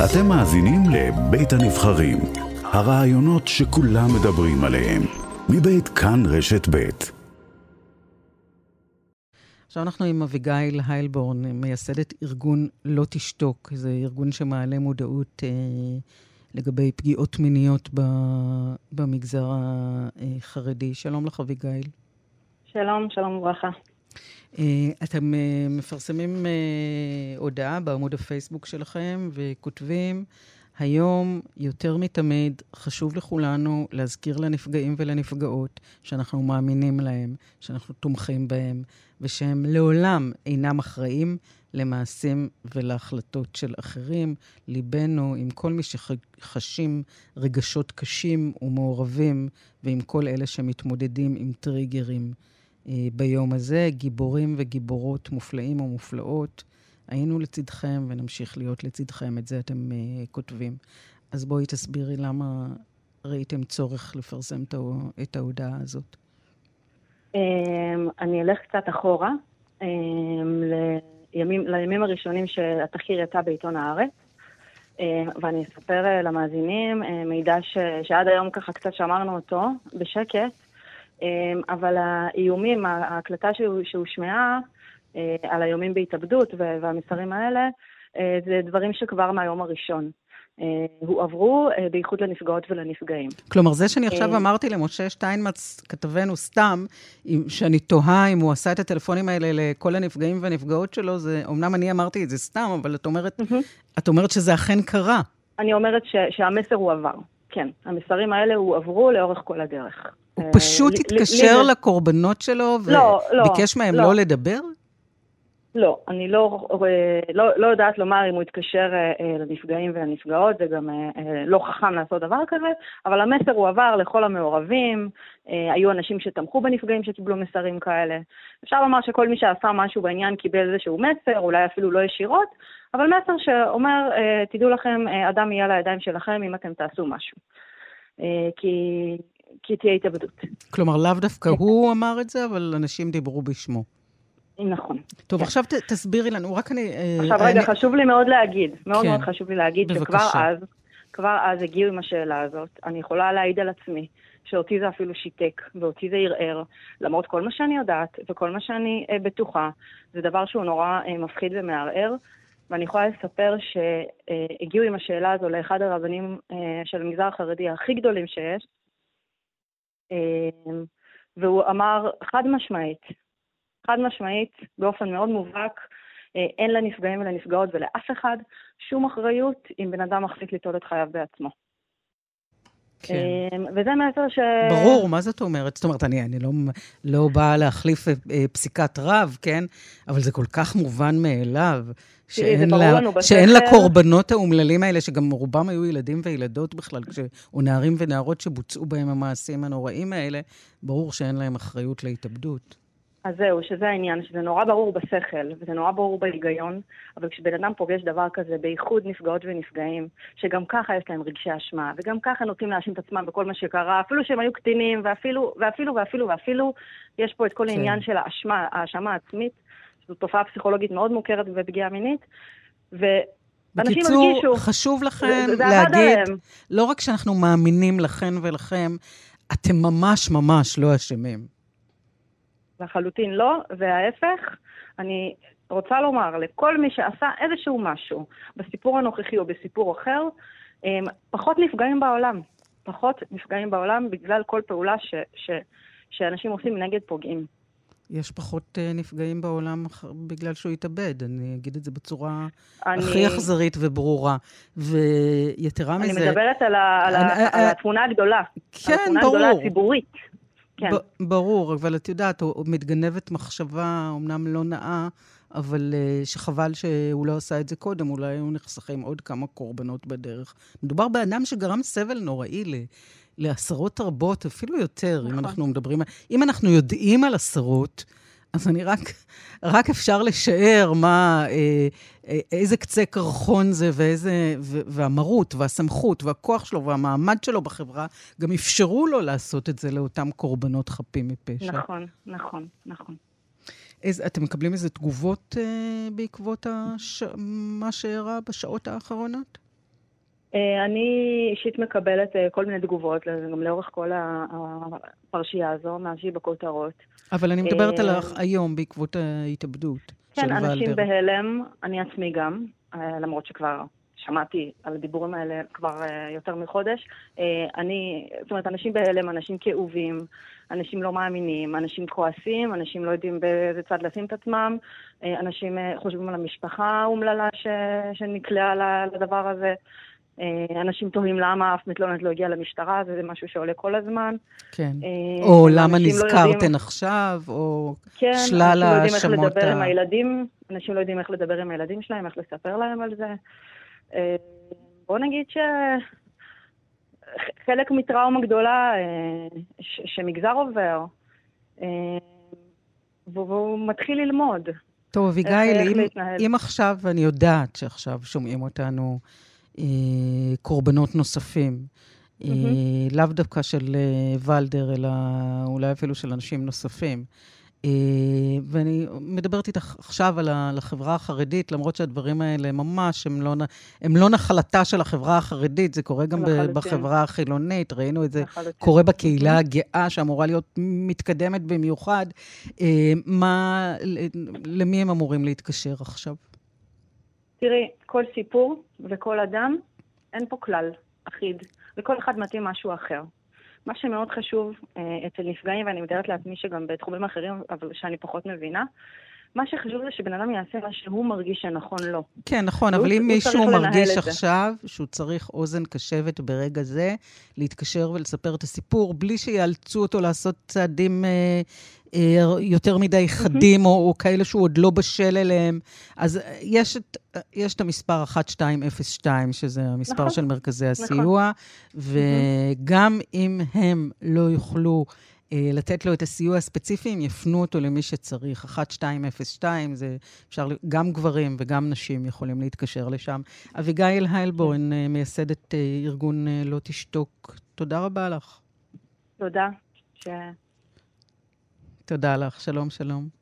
אתם מאזינים לבית הנבחרים, הרעיונות שכולם מדברים עליהם, מבית כאן רשת בית. עכשיו אנחנו עם אביגיל היילבורן, מייסדת ארגון לא תשתוק. זה ארגון שמעלה מודעות אה, לגבי פגיעות מיניות ב, במגזר החרדי. שלום לך, אביגיל. שלום, שלום וברכה. אה, אתם אה, מפרסמים אה, הודעה בעמוד הפייסבוק שלכם וכותבים, היום יותר מתמיד חשוב לכולנו להזכיר לנפגעים ולנפגעות שאנחנו מאמינים להם, שאנחנו תומכים בהם, ושהם לעולם אינם אחראים למעשים ולהחלטות של אחרים. ליבנו עם כל מי שחשים רגשות קשים ומעורבים, ועם כל אלה שמתמודדים עם טריגרים. אה, ביום הזה, גיבורים וגיבורות מופלאים ומופלאות. היינו לצדכם ונמשיך להיות לצדכם, את זה אתם uh, כותבים. אז בואי תסבירי למה ראיתם צורך לפרסם את ההודעה הזאת. Um, אני אלך קצת אחורה, um, לימים, לימים הראשונים שהתחקיר יצא בעיתון הארץ, uh, ואני אספר uh, למאזינים מידע ש, שעד היום ככה קצת שמרנו אותו בשקט, אמ, אבל האיומים, ההקלטה שהושמעה אה, על האיומים בהתאבדות והמסרים האלה, אה, זה דברים שכבר מהיום הראשון. אה, הועברו בייחוד לנפגעות ולנפגעים. כלומר, זה שאני עכשיו אמרתי למשה שטיינמץ, כתבנו סתם, שאני תוהה אם הוא עשה את הטלפונים האלה לכל הנפגעים והנפגעות שלו, זה, אמנם אני אמרתי את זה סתם, אבל את אומרת, את אומרת שזה אכן קרה. אני אומרת ש, שהמסר הועבר, כן. המסרים האלה הועברו לאורך כל הדרך. הוא פשוט התקשר לקורבנות שלו לא, לא, וביקש מהם לא, לא לדבר? לא, אני לא, לא, לא יודעת לומר אם הוא התקשר אה, לנפגעים ולנפגעות, זה גם אה, לא חכם לעשות דבר כזה, אבל המסר הועבר לכל המעורבים, אה, היו אנשים שתמכו בנפגעים שקיבלו מסרים כאלה. אפשר לומר שכל מי שעשה משהו בעניין קיבל איזשהו מסר, אולי אפילו לא ישירות, אבל מסר שאומר, אה, תדעו לכם, אה, אדם יהיה על הידיים שלכם אם אתם תעשו משהו. אה, כי כי תהיה התאבדות. כלומר, לאו דווקא הוא אמר את זה, אבל אנשים דיברו בשמו. נכון. טוב, כן. עכשיו ת, תסבירי לנו, רק אני... אה, עכשיו רגע, אני... חשוב לי מאוד להגיד, מאוד כן. מאוד חשוב לי להגיד, בבקשה. שכבר אז, כבר אז הגיעו עם השאלה הזאת. אני יכולה להעיד על עצמי, שאותי זה אפילו שיתק, ואותי זה ערער, למרות כל מה שאני יודעת, וכל מה שאני אה, בטוחה, זה דבר שהוא נורא אה, מפחיד ומערער. ואני יכולה לספר שהגיעו עם השאלה הזו לאחד הרבנים אה, של המגזר החרדי הכי גדולים שיש, אמ, והוא אמר חד משמעית, חד משמעית, באופן מאוד מובהק, אה, אין לנפגעים ולנפגעות ולאף אחד שום אחריות אם בן אדם מחליט ליטול את חייו בעצמו. כן. אמ, וזה מסר ש... ברור, מה זאת אומרת? זאת אומרת, אני, אני לא, לא באה להחליף אה, אה, פסיקת רב, כן? אבל זה כל כך מובן מאליו. שאין, לה, שאין לקורבנות האומללים האלה, שגם רובם היו ילדים וילדות בכלל, או נערים ונערות שבוצעו בהם המעשים הנוראים האלה, ברור שאין להם אחריות להתאבדות. אז זהו, שזה העניין, שזה נורא ברור בשכל, וזה נורא ברור בהיגיון, אבל כשבן אדם פוגש דבר כזה, בייחוד נפגעות ונפגעים, שגם ככה יש להם רגשי אשמה, וגם ככה נוטים להאשים את עצמם בכל מה שקרה, אפילו שהם היו קטינים, ואפילו, ואפילו, ואפילו, ואפילו, יש פה את כל כן. העניין של האשמה, האשמה העצמית, זו תופעה פסיכולוגית מאוד מוכרת בפגיעה מינית, ו... בקיצור, הרגישו, חשוב לכם זה, זה להגיד, לא רק שאנחנו מאמינים לכן ולכם, אתם ממש ממש לא אשמים. לחלוטין לא, וההפך, אני רוצה לומר לכל מי שעשה איזשהו משהו בסיפור הנוכחי או בסיפור אחר, פחות נפגעים בעולם. פחות נפגעים בעולם בגלל כל פעולה ש, ש, שאנשים עושים נגד פוגעים. יש פחות uh, נפגעים בעולם בגלל שהוא התאבד, אני אגיד את זה בצורה אני... הכי אכזרית וברורה. ויתרה אני מזה... אני מדברת על, ה, על, אני, ה, על התמונה הגדולה. כן, ברור. התמונה הגדולה הציבורית. כן. ברור, אבל את יודעת, מתגנבת מחשבה, אמנם לא נאה, אבל uh, שחבל שהוא לא עשה את זה קודם, אולי היו נחסכים עוד כמה קורבנות בדרך. מדובר באדם שגרם סבל נוראי ל... לעשרות רבות, אפילו יותר, נכון. אם אנחנו מדברים... אם אנחנו יודעים על עשרות, אז אני רק, רק אפשר לשער מה, אה, אה, איזה קצה קרחון זה, ואיזה, והמרות, והסמכות, והכוח שלו, והמעמד שלו בחברה, גם אפשרו לו לעשות את זה לאותם קורבנות חפים מפשע. נכון, נכון, נכון. איזה, אתם מקבלים איזה תגובות אה, בעקבות הש... מה שאירע בשעות האחרונות? אה, אני אישית מקבלת אה, כל מיני תגובות, גם לאורך כל הפרשייה הזו, מאז שהיא בכותרות. אבל אני מדברת על היום, בעקבות ההתאבדות כן, של ולדר. כן, אנשים בהלם, אני עצמי גם, למרות שכבר שמעתי על הדיבורים האלה כבר יותר מחודש. אני, זאת אומרת, אנשים בהלם, אנשים כאובים, אנשים לא מאמינים, אנשים כועסים, אנשים לא יודעים באיזה צד לשים את עצמם, אנשים חושבים על המשפחה האומללה שנקלעה לדבר הזה. אה, אנשים תוהים למה אף מתלוננת לא הגיעה למשטרה, וזה משהו שעולה כל הזמן. כן. אה, או למה לא נזכרתן לא. עכשיו, או כן, שלל האשמות. כן, אנשים לא יודעים איך לדבר ה... עם הילדים, אנשים לא יודעים איך לדבר עם הילדים שלהם, איך לספר להם על זה. אה, בוא נגיד שחלק מטראומה גדולה ש... שמגזר עובר, והוא מתחיל ללמוד. טוב, אביגיל, אם, אם עכשיו, ואני יודעת שעכשיו שומעים אותנו אה, קורבנות נוספים. Mm-hmm. לאו דווקא של אה, ולדר, אלא אולי אפילו של אנשים נוספים. ואני מדברת איתך עכשיו על החברה החרדית, למרות שהדברים האלה ממש, הם לא, הם לא נחלתה של החברה החרדית, זה קורה גם לחלוטין. בחברה החילונית, ראינו את זה לחלוטין. קורה בקהילה הגאה, שאמורה להיות מתקדמת במיוחד. מה, למי הם אמורים להתקשר עכשיו? תראי, כל סיפור וכל אדם, אין פה כלל אחיד, וכל אחד מתאים משהו אחר. מה שמאוד חשוב אה, אצל נפגעים, ואני מתארת לעצמי שגם בתחומים אחרים, אבל שאני פחות מבינה, מה שחשוב זה שבן אדם יעשה מה שהוא מרגיש שנכון לו. כן, נכון, אבל אם מישהו מרגיש עכשיו שהוא צריך אוזן קשבת ברגע זה, להתקשר ולספר את הסיפור, בלי שיאלצו אותו לעשות צעדים אה, יותר מדי חדים, או, או כאלה שהוא עוד לא בשל אליהם, אז יש את, יש את המספר 1202, שזה המספר נכון, של מרכזי נכון. הסיוע, נכון. וגם אם הם לא יוכלו... אה, לתת לו את הסיוע הספציפי, הם יפנו אותו למי שצריך. 1202, זה אפשר, גם גברים וגם נשים יכולים להתקשר לשם. אביגיל היילבורן, אה, מייסדת אה, ארגון לא תשתוק, תודה רבה לך. תודה. ש... תודה לך, שלום, שלום.